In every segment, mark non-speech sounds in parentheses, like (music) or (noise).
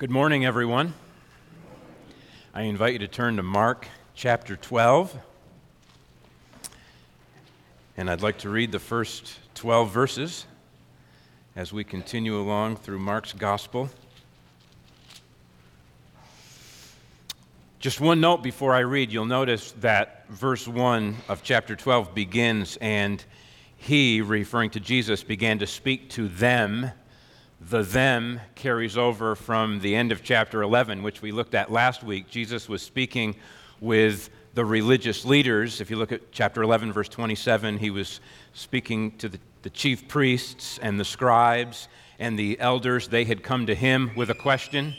Good morning, everyone. I invite you to turn to Mark chapter 12. And I'd like to read the first 12 verses as we continue along through Mark's gospel. Just one note before I read, you'll notice that verse 1 of chapter 12 begins, and he, referring to Jesus, began to speak to them. The them carries over from the end of chapter 11, which we looked at last week. Jesus was speaking with the religious leaders. If you look at chapter 11, verse 27, he was speaking to the, the chief priests and the scribes and the elders. They had come to him with a question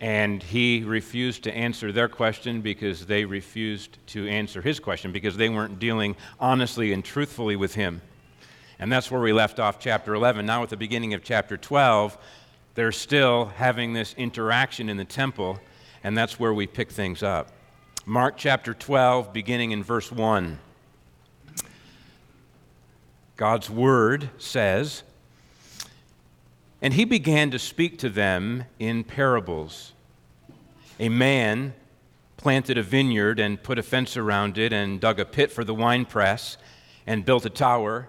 and he refused to answer their question because they refused to answer his question because they weren't dealing honestly and truthfully with him. And that's where we left off chapter 11. Now, at the beginning of chapter 12, they're still having this interaction in the temple, and that's where we pick things up. Mark chapter 12, beginning in verse 1. God's word says, and he began to speak to them in parables. A man planted a vineyard and put a fence around it and dug a pit for the winepress and built a tower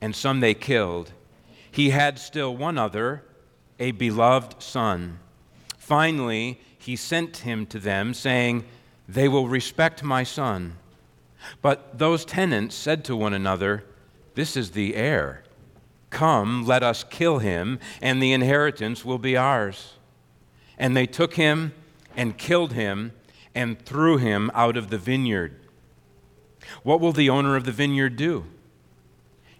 and some they killed. He had still one other, a beloved son. Finally, he sent him to them, saying, They will respect my son. But those tenants said to one another, This is the heir. Come, let us kill him, and the inheritance will be ours. And they took him and killed him and threw him out of the vineyard. What will the owner of the vineyard do?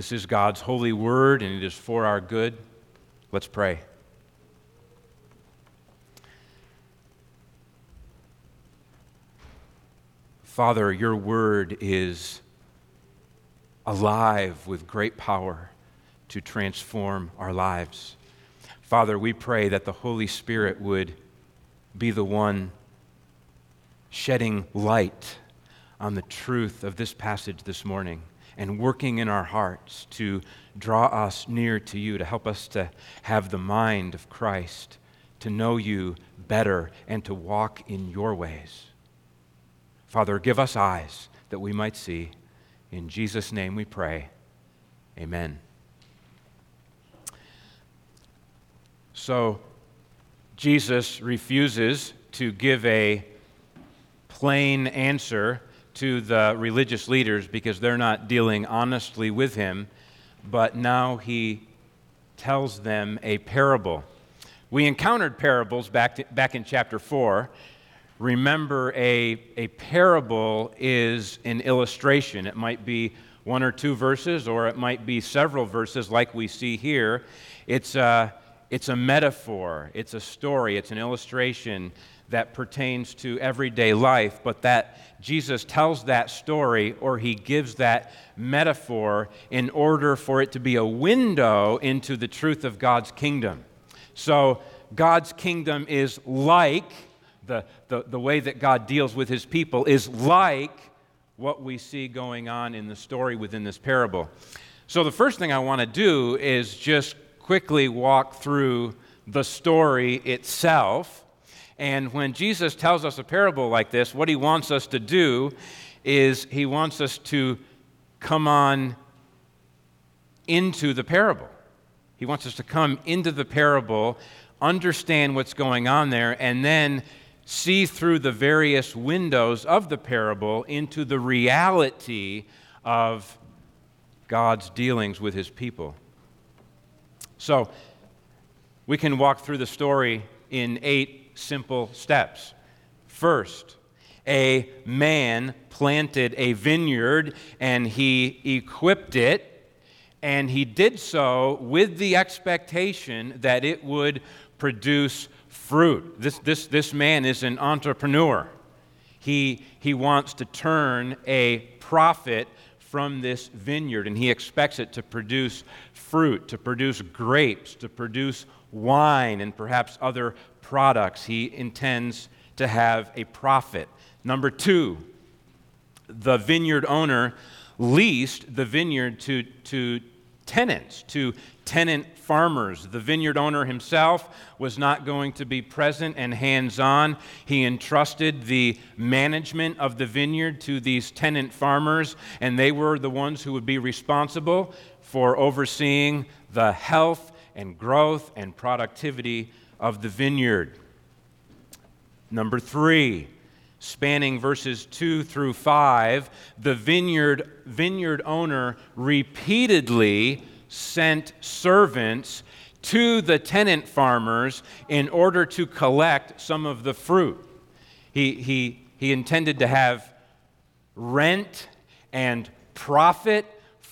This is God's holy word, and it is for our good. Let's pray. Father, your word is alive with great power to transform our lives. Father, we pray that the Holy Spirit would be the one shedding light on the truth of this passage this morning and working in our hearts to draw us near to you, to help us to have the mind of Christ, to know you better, and to walk in your ways. Father, give us eyes that we might see. In Jesus' name we pray. Amen. So, Jesus refuses to give a plain answer to the religious leaders because they're not dealing honestly with him, but now he tells them a parable. We encountered parables back, to, back in chapter 4 remember a, a parable is an illustration. It might be one or two verses, or it might be several verses, like we see here. It's a, it's a metaphor, it's a story, it's an illustration that pertains to everyday life, but that Jesus tells that story or he gives that metaphor in order for it to be a window into the truth of God's kingdom. So, God's kingdom is like the, the, the way that God deals with his people is like what we see going on in the story within this parable. So, the first thing I want to do is just quickly walk through the story itself. And when Jesus tells us a parable like this, what he wants us to do is he wants us to come on into the parable. He wants us to come into the parable understand what's going on there, and then see through the various windows of the parable into the reality of God's dealings with his people. So, we can walk through the story in eight simple steps. First, a man planted a vineyard and he equipped it, and he did so with the expectation that it would produce fruit. This, this, this man is an entrepreneur. He, he wants to turn a profit from this vineyard, and he expects it to produce fruit, to produce grapes, to produce wine, and perhaps other products. He intends to have a profit. Number two, the vineyard owner leased the vineyard to, to tenants, to tenant farmers. The vineyard owner himself was not going to be present and hands on. He entrusted the management of the vineyard to these tenant farmers, and they were the ones who would be responsible for overseeing the health and growth and productivity of the vineyard. Number three, spanning verses 2 through 5, the vineyard, vineyard owner repeatedly sent servants to the tenant farmers in order to collect some of the fruit. He, he, he intended to have rent and profit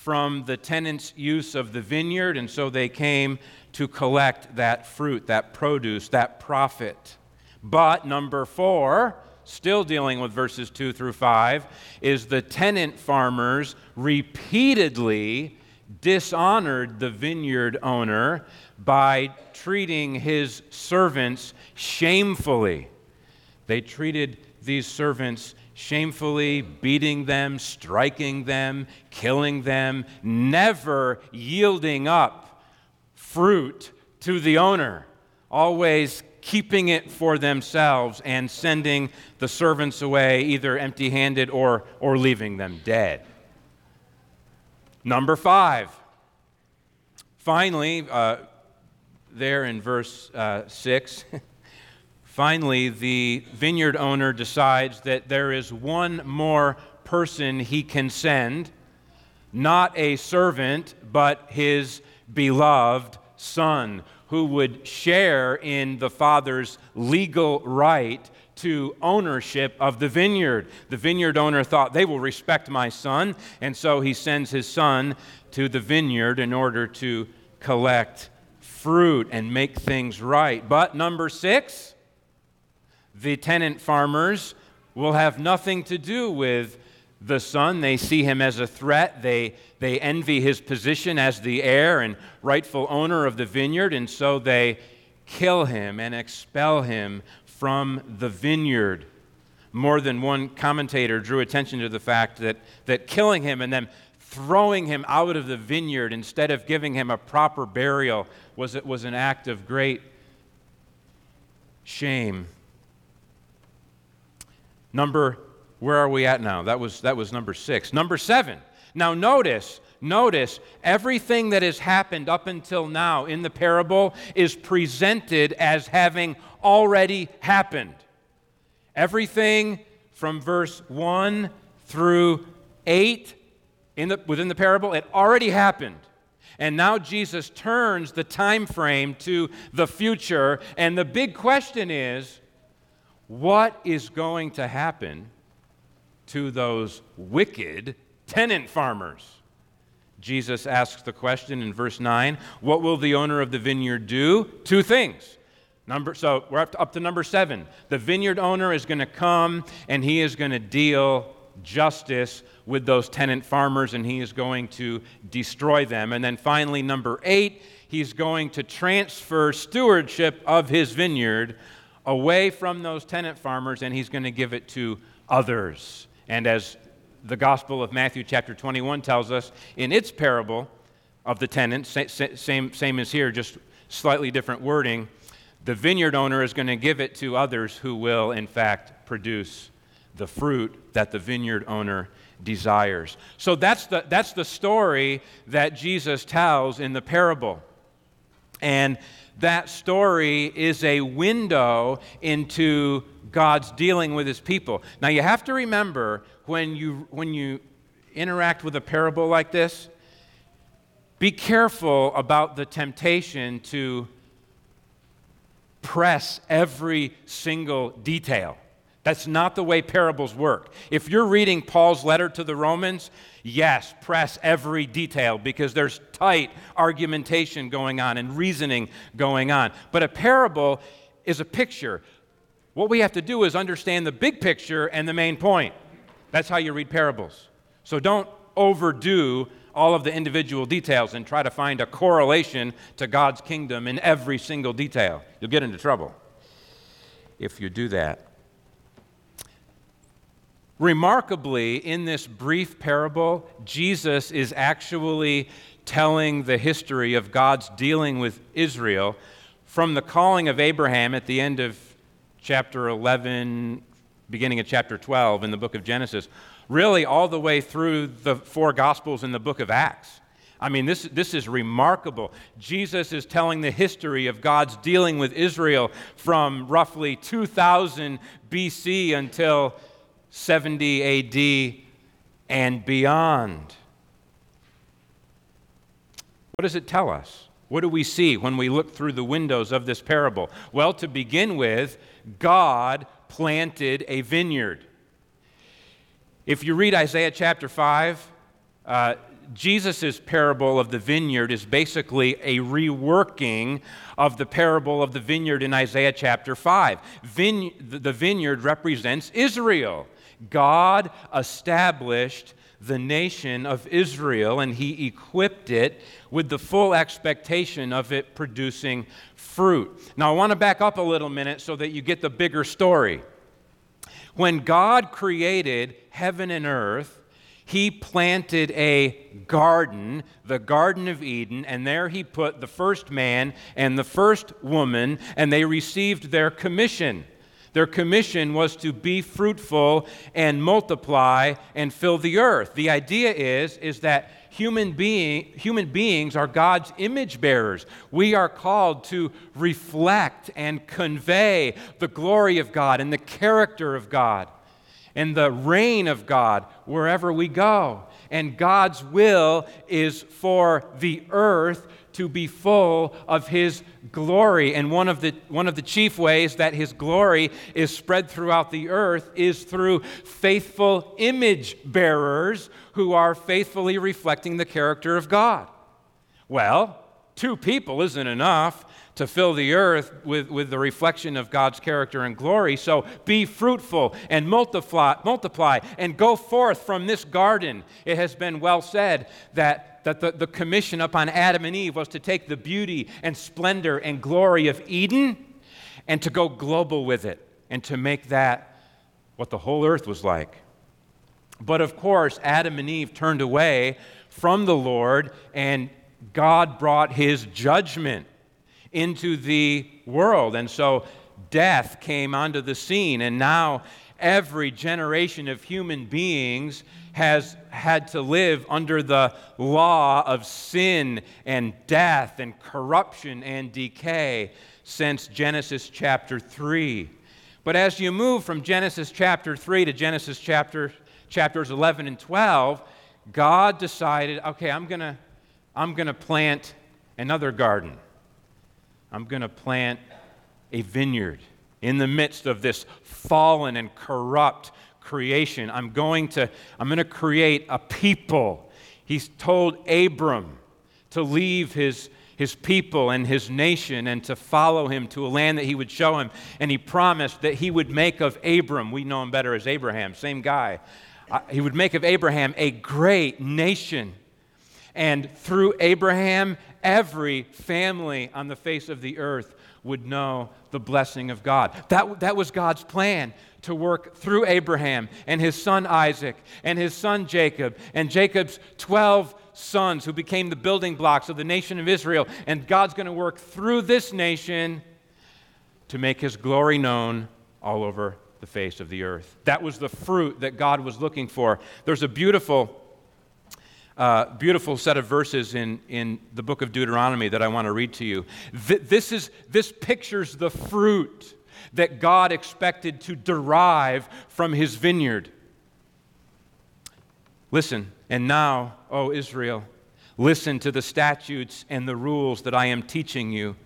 from the tenants' use of the vineyard, and so they came to collect that fruit, that produce, that profit. But number four, still dealing with verses 2 through 5, is the tenant farmers repeatedly dishonored the vineyard owner by treating his servants shamefully. They treated these servants shamefully, beating them, striking them, killing them, never yielding up fruit to the owner, always keeping it for themselves and sending the servants away either empty handed or, or leaving them dead. Number five. Finally, uh, there in verse uh, 6, (laughs) finally, the vineyard owner decides that there is one more person he can send, not a servant, but his beloved son, who would share in the father's legal right to ownership of the vineyard. The vineyard owner thought, they will respect my son, and so he sends his son to the vineyard in order to collect fruit and make things right. But number six, the tenant farmers will have nothing to do with the son. They see him as a threat. They, they envy his position as the heir and rightful owner of the vineyard, and so they kill him and expel him from the vineyard. More than one commentator drew attention to the fact that, that killing him and then throwing him out of the vineyard instead of giving him a proper burial was, it was an act of great shame. Number, where are we at now? That was, that was number six. Number seven. Now, notice, notice, everything that has happened up until now in the parable is presented as having already happened. Everything from verse 1 through 8 in the, within the parable, it already happened. And now Jesus turns the time frame to the future, and the big question is what is going to happen to those wicked tenant farmers? Jesus asks the question in verse 9 What will the owner of the vineyard do? Two things. Number, so we're up to, up to number seven. The vineyard owner is going to come and he is going to deal justice with those tenant farmers and he is going to destroy them. And then finally, number eight, he's going to transfer stewardship of his vineyard away from those tenant farmers and he's going to give it to others. And as the Gospel of Matthew, chapter 21, tells us in its parable of the tenants, same, same as here, just slightly different wording the vineyard owner is going to give it to others who will, in fact, produce the fruit that the vineyard owner desires. So that's the, that's the story that Jesus tells in the parable. And that story is a window into God's dealing with his people. Now you have to remember when you when you interact with a parable like this, be careful about the temptation to press every single detail. That's not the way parables work. If you're reading Paul's letter to the Romans, yes, press every detail because there's tight argumentation going on and reasoning going on. But a parable is a picture. What we have to do is understand the big picture and the main point. That's how you read parables. So don't overdo all of the individual details and try to find a correlation to God's kingdom in every single detail. You'll get into trouble if you do that. Remarkably, in this brief parable, Jesus is actually telling the history of God's dealing with Israel from the calling of Abraham at the end of chapter 11, beginning of chapter 12 in the book of Genesis, really all the way through the four Gospels in the book of Acts. I mean, this, this is remarkable. Jesus is telling the history of God's dealing with Israel from roughly 2000 BC until 70 AD and beyond. What does it tell us? What do we see when we look through the windows of this parable? Well, to begin with, God planted a vineyard. If you read Isaiah chapter 5, uh, Jesus' parable of the vineyard is basically a reworking of the parable of the vineyard in Isaiah chapter 5. Vine- the vineyard represents Israel. God established the nation of Israel and he equipped it with the full expectation of it producing fruit. Now, I want to back up a little minute so that you get the bigger story. When God created heaven and earth, he planted a garden, the Garden of Eden, and there he put the first man and the first woman, and they received their commission. Their commission was to be fruitful and multiply and fill the earth. The idea is, is that human, being, human beings are God's image bearers. We are called to reflect and convey the glory of God and the character of God and the reign of God wherever we go. And God's will is for the earth to be full of his glory. And one of the, one of the chief ways that his glory is spread throughout the earth is through faithful image bearers who are faithfully reflecting the character of God. Well, two people isn't enough to fill the earth with, with the reflection of God's character and glory. So be fruitful and multiply, multiply and go forth from this garden. It has been well said that, the, the commission upon Adam and Eve was to take the beauty and splendor and glory of Eden and to go global with it and to make that what the whole earth was like. But of course, Adam and Eve turned away from the Lord, and God brought his judgment into the world. And so death came onto the scene, and now every generation of human beings has had to live under the law of sin and death and corruption and decay since Genesis chapter 3. But as you move from Genesis chapter 3 to Genesis chapter, chapters 11 and 12, God decided, okay, I'm going to I'm going to plant another garden. I'm going to plant a vineyard in the midst of this fallen and corrupt creation. I'm going to, I'm going to create a people. He's told Abram to leave his, his people and his nation and to follow him to a land that he would show him. And he promised that he would make of Abram, we know him better as Abraham, same guy, uh, he would make of Abraham a great nation. And through Abraham, every family on the face of the earth would know the blessing of God. That, that was God's plan to work through Abraham and his son Isaac and his son Jacob and Jacob's 12 sons who became the building blocks of the nation of Israel. And God's going to work through this nation to make his glory known all over the face of the earth. That was the fruit that God was looking for. There's a beautiful uh, beautiful set of verses in, in the book of Deuteronomy that I want to read to you. This, is, this pictures the fruit that God expected to derive from his vineyard. Listen, and now, O Israel, listen to the statutes and the rules that I am teaching you,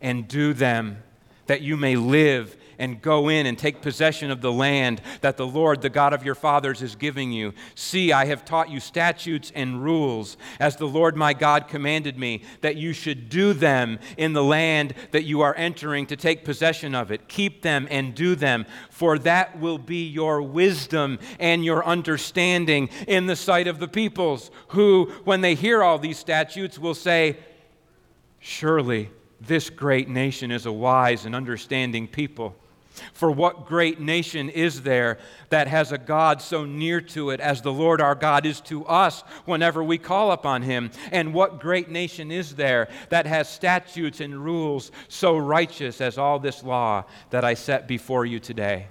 and do them, that you may live and go in and take possession of the land that the Lord, the God of your fathers, is giving you. See, I have taught you statutes and rules, as the Lord my God commanded me, that you should do them in the land that you are entering to take possession of it. Keep them and do them, for that will be your wisdom and your understanding in the sight of the peoples, who, when they hear all these statutes, will say, Surely this great nation is a wise and understanding people. For what great nation is there that has a God so near to it as the Lord our God is to us whenever we call upon him? And what great nation is there that has statutes and rules so righteous as all this law that I set before you today?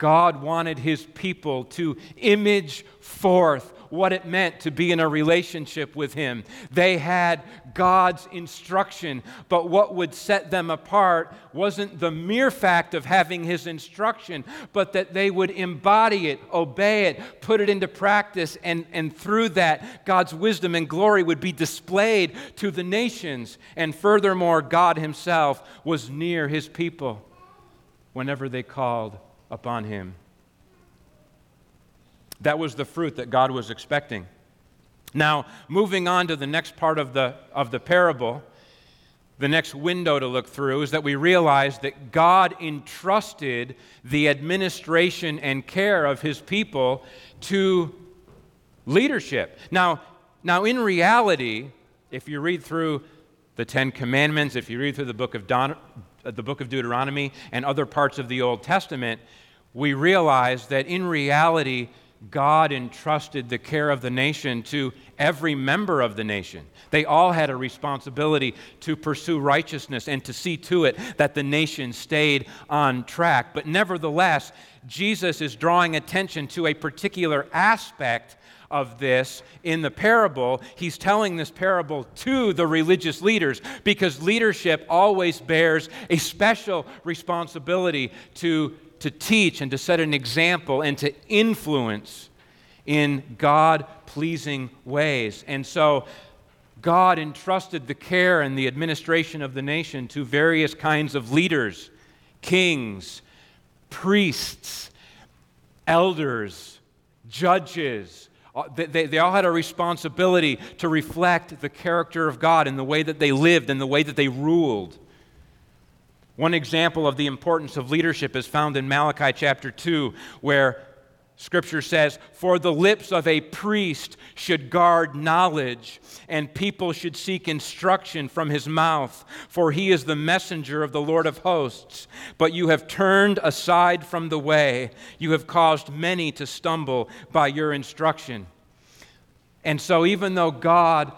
God wanted his people to image forth what it meant to be in a relationship with Him. They had God's instruction, but what would set them apart wasn't the mere fact of having His instruction, but that they would embody it, obey it, put it into practice, and, and through that, God's wisdom and glory would be displayed to the nations. And furthermore, God Himself was near His people whenever they called upon Him. That was the fruit that God was expecting. Now, moving on to the next part of the, of the parable, the next window to look through is that we realize that God entrusted the administration and care of his people to leadership. Now, now in reality, if you read through the Ten Commandments, if you read through the book of, Don, uh, the book of Deuteronomy and other parts of the Old Testament, we realize that in reality, God entrusted the care of the nation to every member of the nation. They all had a responsibility to pursue righteousness and to see to it that the nation stayed on track. But nevertheless, Jesus is drawing attention to a particular aspect of this in the parable. He's telling this parable to the religious leaders because leadership always bears a special responsibility to to teach and to set an example and to influence in God pleasing ways. And so, God entrusted the care and the administration of the nation to various kinds of leaders, kings, priests, elders, judges. Uh, they, they, all had a responsibility to reflect the character of God in the way that they lived and the way that they ruled. One example of the importance of leadership is found in Malachi chapter 2, where Scripture says, For the lips of a priest should guard knowledge, and people should seek instruction from his mouth, for he is the messenger of the Lord of hosts. But you have turned aside from the way, you have caused many to stumble by your instruction. And so, even though God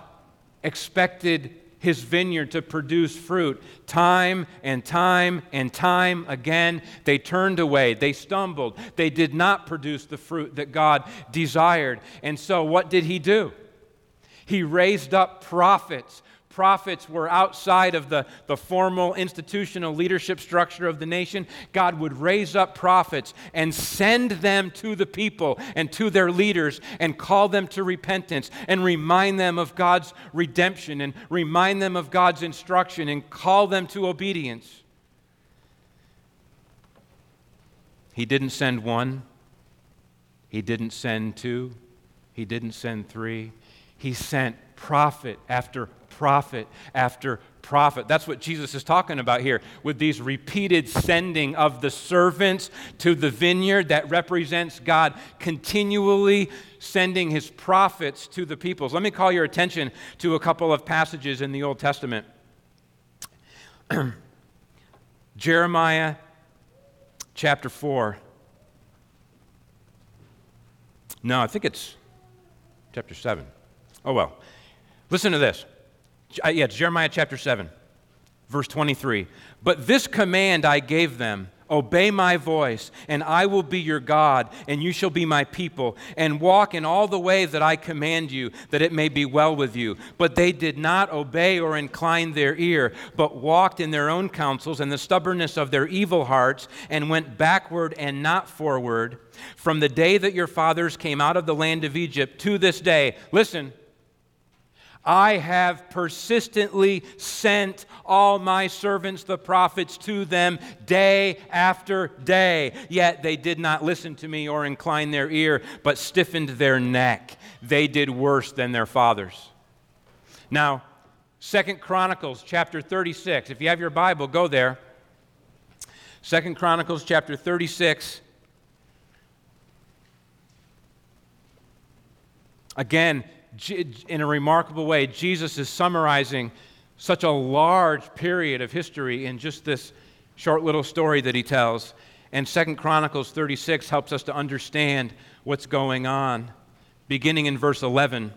expected his vineyard to produce fruit. Time and time and time again, they turned away, they stumbled, they did not produce the fruit that God desired. And so, what did he do? He raised up prophets prophets were outside of the, the formal institutional leadership structure of the nation, God would raise up prophets and send them to the people and to their leaders and call them to repentance and remind them of God's redemption and remind them of God's instruction and call them to obedience. He didn't send one, he didn't send two, he didn't send three. He sent prophet after prophet after prophet. That's what Jesus is talking about here with these repeated sending of the servants to the vineyard that represents God continually sending his prophets to the peoples. Let me call your attention to a couple of passages in the Old Testament. (clears throat) Jeremiah chapter 4. No, I think it's chapter 7. Oh, well. Listen to this. Uh, yeah, Jeremiah chapter 7, verse 23. But this command I gave them Obey my voice, and I will be your God, and you shall be my people, and walk in all the way that I command you, that it may be well with you. But they did not obey or incline their ear, but walked in their own counsels and the stubbornness of their evil hearts, and went backward and not forward. From the day that your fathers came out of the land of Egypt to this day, listen, I have persistently sent all my servants, the prophets, to them day after day. Yet they did not listen to me or incline their ear, but stiffened their neck. They did worse than their fathers. Now, Second Chronicles chapter 36. If you have your Bible, go there. Second Chronicles chapter 36. Again, in a remarkable way, Jesus is summarizing such a large period of history in just this short little story that he tells. And Second Chronicles 36 helps us to understand what's going on. Beginning in verse 11,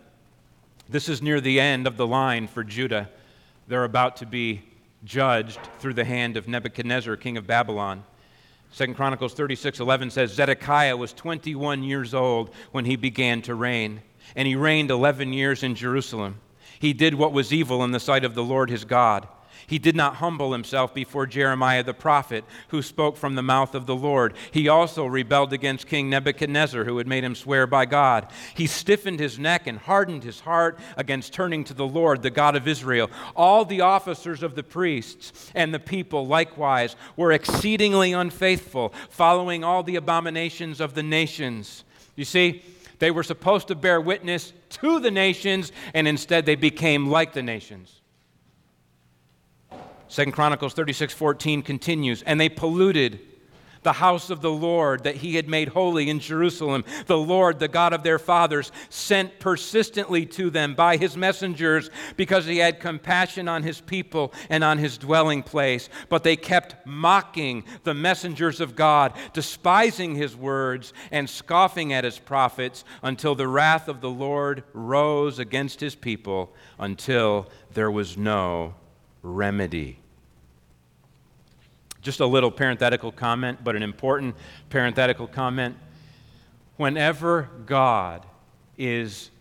this is near the end of the line for Judah. They're about to be judged through the hand of Nebuchadnezzar, king of Babylon. Second Chronicles 36 11 says Zedekiah was 21 years old when he began to reign and he reigned 11 years in Jerusalem. He did what was evil in the sight of the Lord his God. He did not humble himself before Jeremiah the prophet, who spoke from the mouth of the Lord. He also rebelled against King Nebuchadnezzar, who had made him swear by God. He stiffened his neck and hardened his heart against turning to the Lord, the God of Israel. All the officers of the priests and the people likewise were exceedingly unfaithful, following all the abominations of the nations. You see, they were supposed to bear witness to the nations, and instead they became like the nations. Second Chronicles 36:14 continues, and they polluted the house of the Lord that he had made holy in Jerusalem. The Lord, the God of their fathers, sent persistently to them by his messengers because he had compassion on his people and on his dwelling place. But they kept mocking the messengers of God, despising his words and scoffing at his prophets until the wrath of the Lord rose against his people until there was no remedy. Just a little parenthetical comment, but an important parenthetical comment. Whenever God is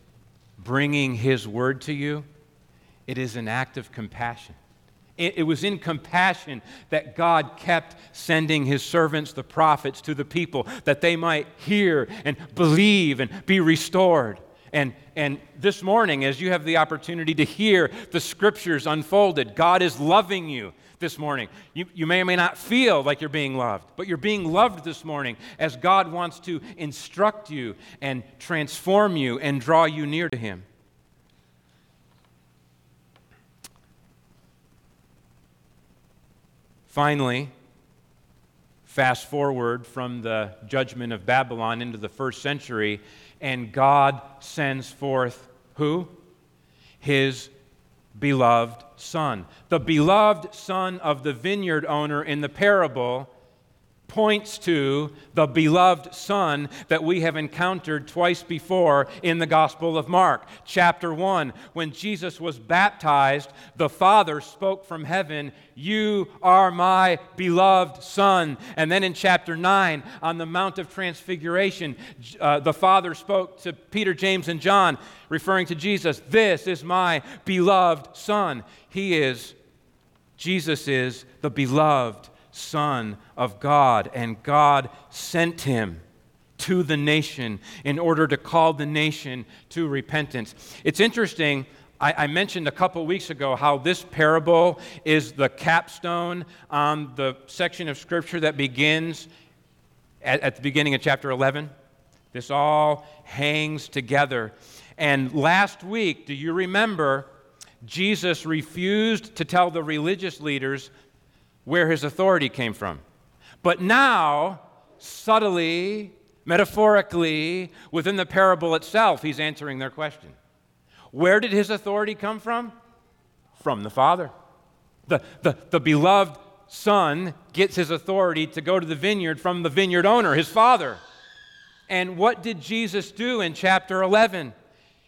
bringing His word to you, it is an act of compassion. It, was in compassion that God kept sending his servants, the prophets, to the people that they might hear and believe and be restored. And, and this morning, as you have the opportunity to hear the scriptures unfolded, God is loving you this morning. You, you may or may not feel like you're being loved, but you're being loved this morning as God wants to instruct you and transform you and draw you near to Him. Finally, fast forward from the judgment of Babylon into the first century, and God sends forth who? His beloved son. The beloved son of the vineyard owner in the parable points to the beloved Son that we have encountered twice before in the Gospel of Mark. Chapter 1, when Jesus was baptized, the Father spoke from heaven, You are my beloved Son. And then in chapter 9, on the Mount of Transfiguration, uh, the Father spoke to Peter, James, and John, referring to Jesus, This is my beloved Son. He is, Jesus is the beloved Son of God, and God sent him to the nation in order to call the nation to repentance. It's interesting. I, mentioned a couple weeks ago how this parable is the capstone on the section of Scripture that begins at the beginning of chapter 11. This all hangs together. And last week, do you remember? Jesus refused to tell the religious leaders where his authority came from. But now, subtly, metaphorically, within the parable itself, he's answering their question. Where did his authority come from? From the Father. The, the, the beloved Son gets his authority to go to the vineyard from the vineyard owner, his Father. And what did Jesus do in chapter 11?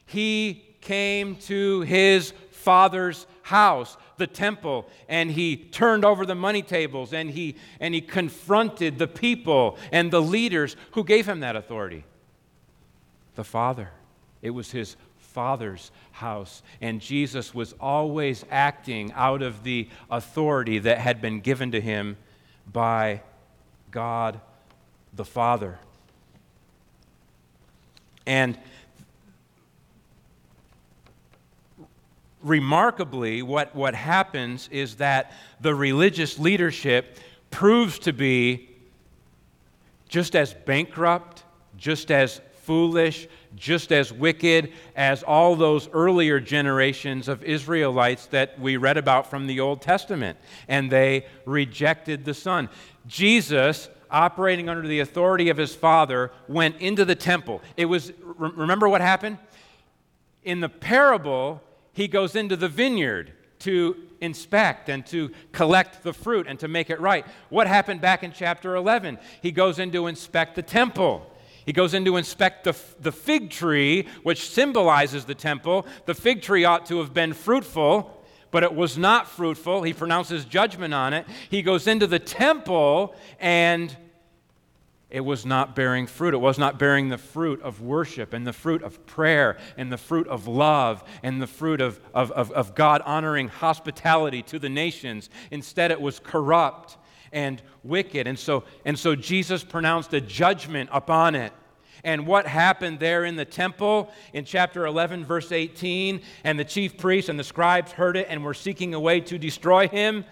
He came to his father's house, the temple, and he turned over the money tables and he, and he confronted the people and the leaders who gave him that authority. The Father. It was his Father's house. And Jesus was always acting out of the authority that had been given to him by God the Father. And remarkably, what, what happens is that the religious leadership proves to be just as bankrupt, just as foolish, just as wicked as all those earlier generations of Israelites that we read about from the Old Testament. And they rejected the Son. Jesus, operating under the authority of his Father, went into the temple. It was, remember what happened? In the parable, he goes into the vineyard to inspect and to collect the fruit and to make it right. What happened back in chapter 11? He goes in to inspect the temple. He goes in to inspect the, the fig tree, which symbolizes the temple. The fig tree ought to have been fruitful, but it was not fruitful. He pronounces judgment on it. He goes into the temple and it was not bearing fruit. It was not bearing the fruit of worship and the fruit of prayer and the fruit of love and the fruit of, of, of, of God honoring hospitality to the nations. Instead, it was corrupt and wicked. And so, and so Jesus pronounced a judgment upon it. And what happened there in the temple in chapter 11, verse 18, and the chief priests and the scribes heard it and were seeking a way to destroy him.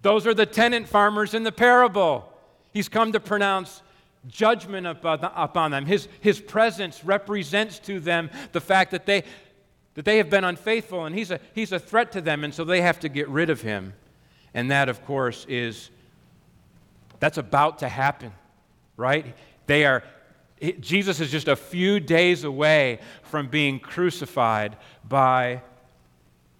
Those are the tenant farmers in the parable. He's come to pronounce judgment uh, upon them. His, his presence represents to them the fact that they, that they have been unfaithful, and he's a, he's a threat to them, and so they have to get rid of him. And that, of course, is that's about to happen, right? They are Jesus is just a few days away from being crucified by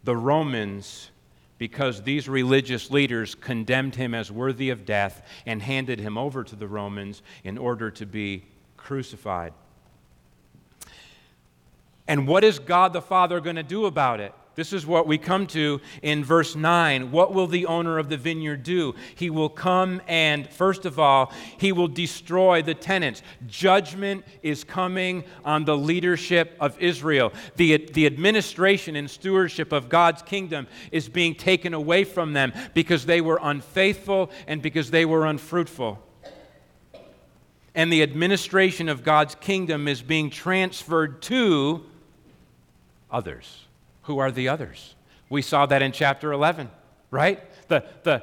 the Romans because these religious leaders condemned him as worthy of death and handed him over to the Romans in order to be crucified. And what is God the Father going to do about it? This is what we come to in verse 9. What will the owner of the vineyard do? He will come and, first of all, he will destroy the tenants. Judgment is coming on the leadership of Israel. The, the administration and stewardship of God's kingdom is being taken away from them because they were unfaithful and because they were unfruitful. And the administration of God's kingdom is being transferred to others. Who are the others? We saw that in chapter 11, right? The, the,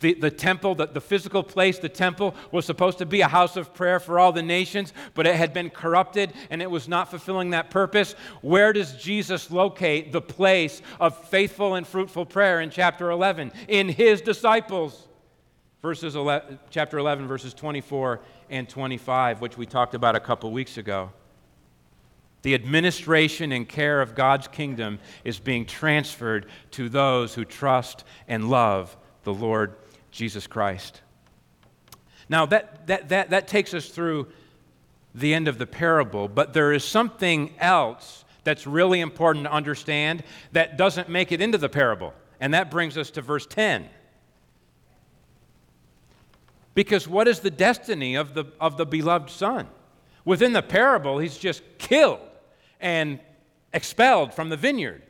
the, the temple, the, the physical place, the temple, was supposed to be a house of prayer for all the nations, but it had been corrupted and it was not fulfilling that purpose. Where does Jesus locate the place of faithful and fruitful prayer in chapter 11? In his disciples. Verses 11, chapter 11, verses 24 and 25, which we talked about a couple weeks ago. The administration and care of God's kingdom is being transferred to those who trust and love the Lord Jesus Christ. Now, that, that, that, that takes us through the end of the parable, but there is something else that's really important to understand that doesn't make it into the parable. And that brings us to verse 10. Because what is the destiny of the, of the beloved son? Within the parable, he's just killed and expelled from the vineyard.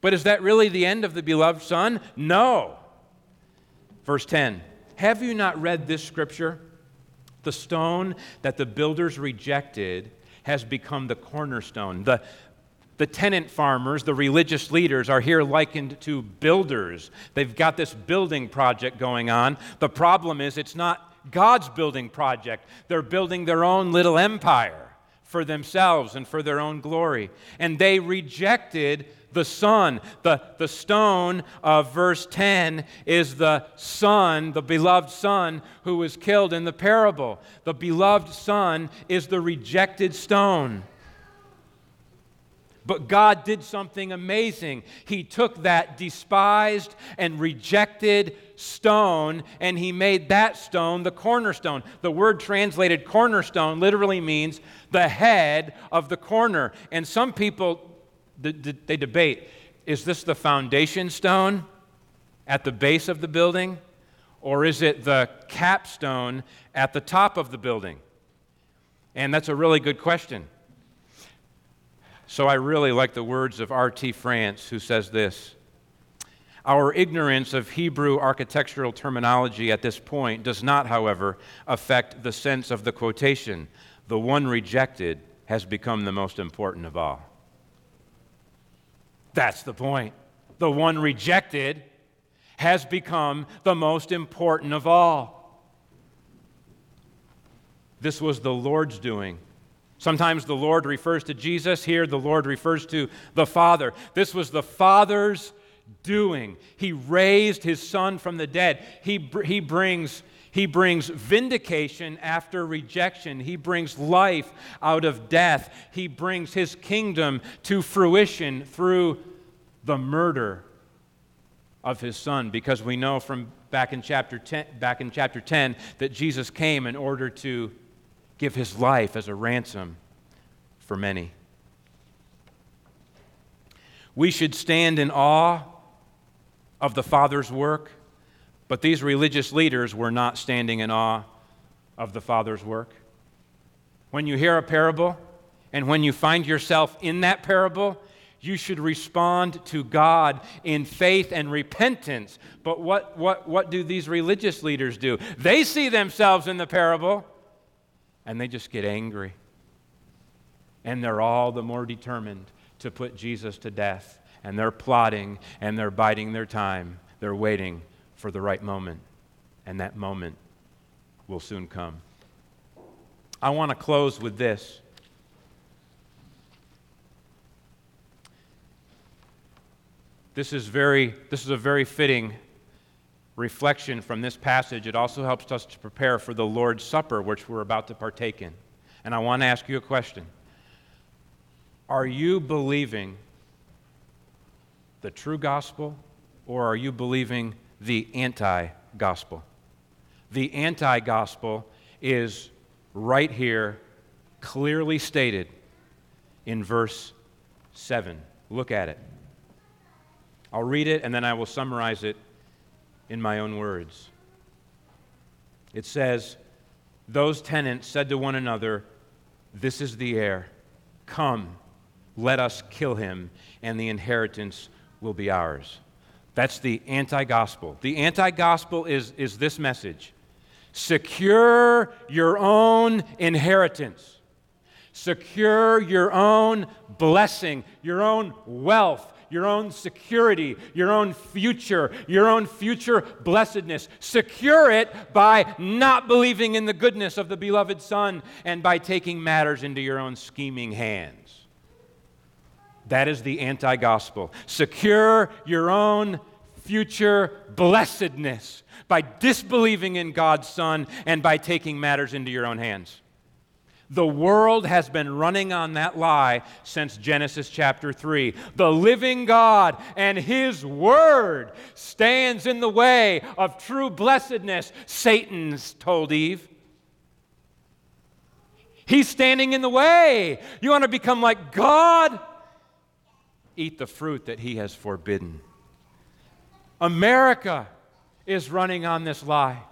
But is that really the end of the beloved Son? No. Verse 10 Have you not read this scripture? The stone that the builders rejected has become the cornerstone. The, the tenant farmers, the religious leaders, are here likened to builders. They've got this building project going on. The problem is, it's not God's building project, they're building their own little empire for themselves and for their own glory. And they rejected the Son. The, the stone of verse 10 is the Son, the beloved Son, who was killed in the parable. The beloved Son is the rejected stone. But God did something amazing. He took that despised and rejected stone and he made that stone the cornerstone. The word translated cornerstone literally means the head of the corner. And some people they debate is this the foundation stone at the base of the building, or is it the capstone at the top of the building? And that's a really good question. So I really like the words of R.T. France, who says this Our ignorance of Hebrew architectural terminology at this point does not, however, affect the sense of the quotation. The one rejected has become the most important of all. That's the point. The one rejected has become the most important of all. This was the Lord's doing. Sometimes the Lord refers to Jesus. Here, the Lord refers to the Father. This was the Father's doing. He raised his Son from the dead. He, he, brings, he brings vindication after rejection. He brings life out of death. He brings his kingdom to fruition through the murder of his son because we know from back in chapter 10, back in chapter 10 that Jesus came in order to give his life as a ransom for many. We should stand in awe of the Father's work, but these religious leaders were not standing in awe of the Father's work. When you hear a parable and when you find yourself in that parable, you should respond to God in faith and repentance. But what, what, what do these religious leaders do? They see themselves in the parable and they just get angry. And they're all the more determined to put Jesus to death. And they're plotting and they're biding their time. They're waiting for the right moment. And that moment will soon come. I want to close with this. This is, very, this is a very fitting reflection from this passage. It also helps us to prepare for the Lord's Supper, which we're about to partake in. And I want to ask you a question Are you believing the true gospel, or are you believing the anti gospel? The anti gospel is right here, clearly stated in verse 7. Look at it. I'll read it and then I will summarize it in my own words. It says, Those tenants said to one another, This is the heir. Come, let us kill him, and the inheritance will be ours. That's the anti gospel. The anti gospel is, is this message secure your own inheritance, secure your own blessing, your own wealth, your own security, your own future, your own future blessedness. Secure it by not believing in the goodness of the beloved Son and by taking matters into your own scheming hands. That is the anti gospel. Secure your own future blessedness by disbelieving in God's Son and by taking matters into your own hands. The world has been running on that lie since Genesis chapter 3. The living God and His Word stands in the way of true blessedness, Satan's told Eve. He's standing in the way. You want to become like God? Eat the fruit that He has forbidden. America is running on this lie.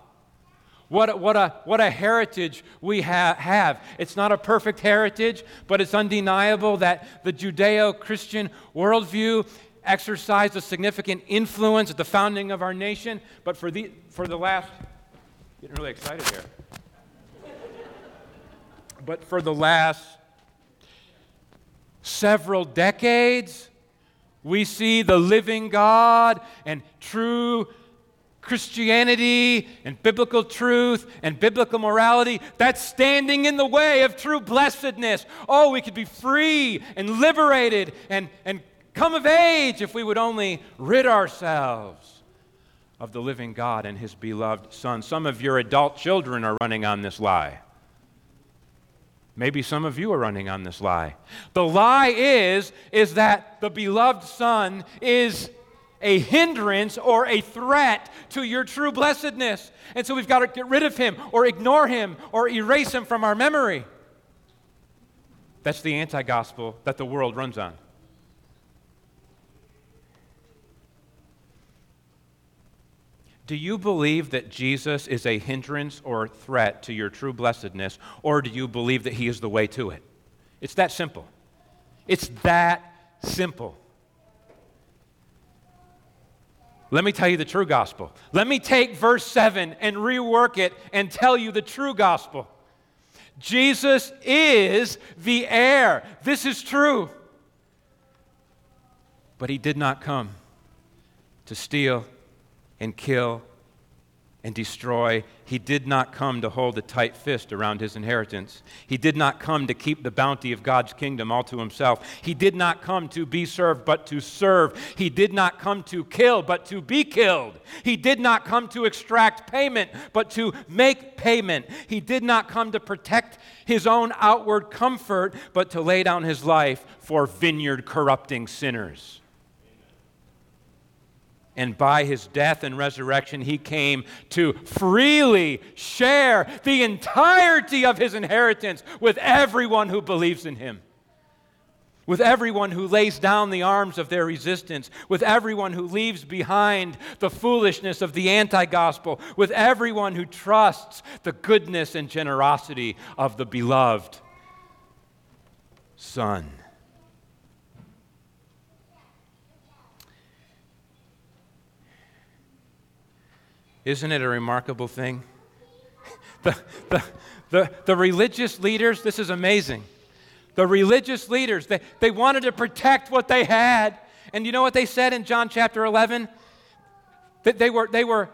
What, what, a, what a heritage we ha- have. It's not a perfect heritage, but it's undeniable that the Judeo Christian worldview exercised a significant influence at the founding of our nation. But for the, for the last, getting really excited here. but for the last several decades, we see the living God and true Christianity and biblical truth and biblical morality, that's standing in the way of true blessedness. Oh, we could be free and liberated and, and come of age if we would only rid ourselves of the living God and his beloved Son. Some of your adult children are running on this lie. Maybe some of you are running on this lie. The lie is is that the beloved son is a hindrance or a threat to your true blessedness. And so we've got to get rid of him or ignore him or erase him from our memory. That's the anti gospel that the world runs on. Do you believe that Jesus is a hindrance or threat to your true blessedness, or do you believe that he is the way to it? It's that simple. It's that simple. Let me tell you the true gospel. Let me take verse 7 and rework it and tell you the true gospel. Jesus is the heir. This is true. But he did not come to steal and kill and destroy. He did not come to hold a tight fist around his inheritance. He did not come to keep the bounty of God's kingdom all to himself. He did not come to be served, but to serve. He did not come to kill, but to be killed. He did not come to extract payment, but to make payment. He did not come to protect his own outward comfort, but to lay down his life for vineyard corrupting sinners. And by his death and resurrection, he came to freely share the entirety of his inheritance with everyone who believes in him, with everyone who lays down the arms of their resistance, with everyone who leaves behind the foolishness of the anti gospel, with everyone who trusts the goodness and generosity of the beloved Son. Isn't it a remarkable thing? The, the, the, the religious leaders, this is amazing. The religious leaders, they, they wanted to protect what they had. And you know what they said in John chapter 11? That they were, they were,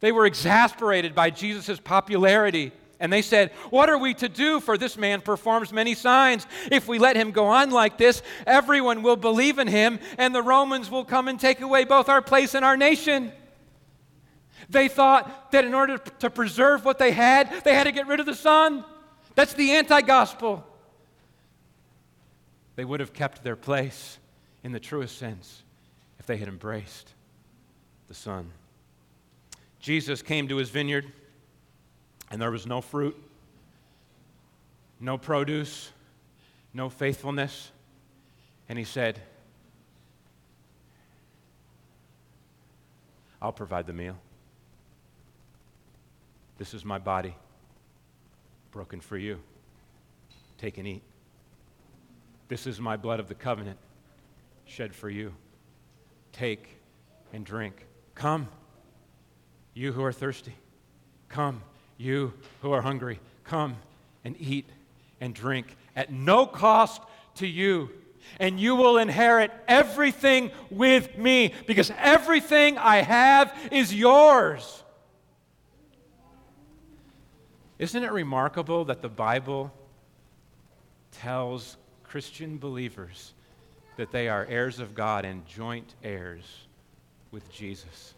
they were exasperated by Jesus' popularity. And they said, What are we to do? For this man performs many signs. If we let him go on like this, everyone will believe in him, and the Romans will come and take away both our place and our nation. They thought that in order to preserve what they had, they had to get rid of the Son. That's the anti gospel. They would have kept their place in the truest sense if they had embraced the Son. Jesus came to his vineyard, and there was no fruit, no produce, no faithfulness. And he said, I'll provide the meal. This is my body, broken for you. Take and eat. This is my blood of the covenant, shed for you. Take and drink. Come, you who are thirsty. Come, you who are hungry. Come and eat and drink at no cost to you. And you will inherit everything with me because everything I have is yours. Isn't it remarkable that the Bible tells Christian believers that they are heirs of God and joint heirs with Jesus?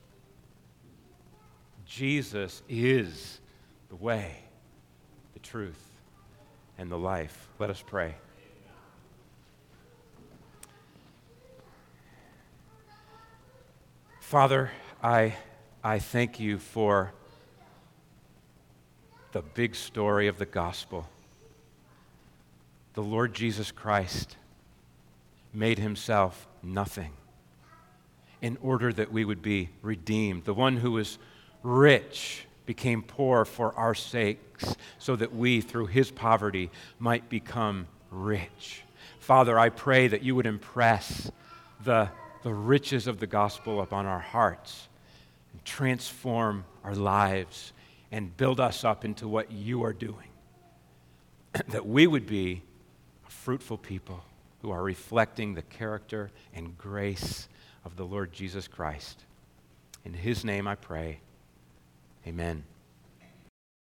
Jesus is the way, the truth, and the life. Let us pray. Father, I, I thank you for the big story of the gospel. The Lord Jesus Christ made himself nothing in order that we would be redeemed. The one who was rich became poor for our sakes, so that we, through his poverty, might become rich. Father, I pray that you would impress the, the riches of the gospel upon our hearts and transform our lives and build us up into what you are doing. (clears throat) that we would be a fruitful people who are reflecting the character and grace of the Lord Jesus Christ. In his name I pray. Amen.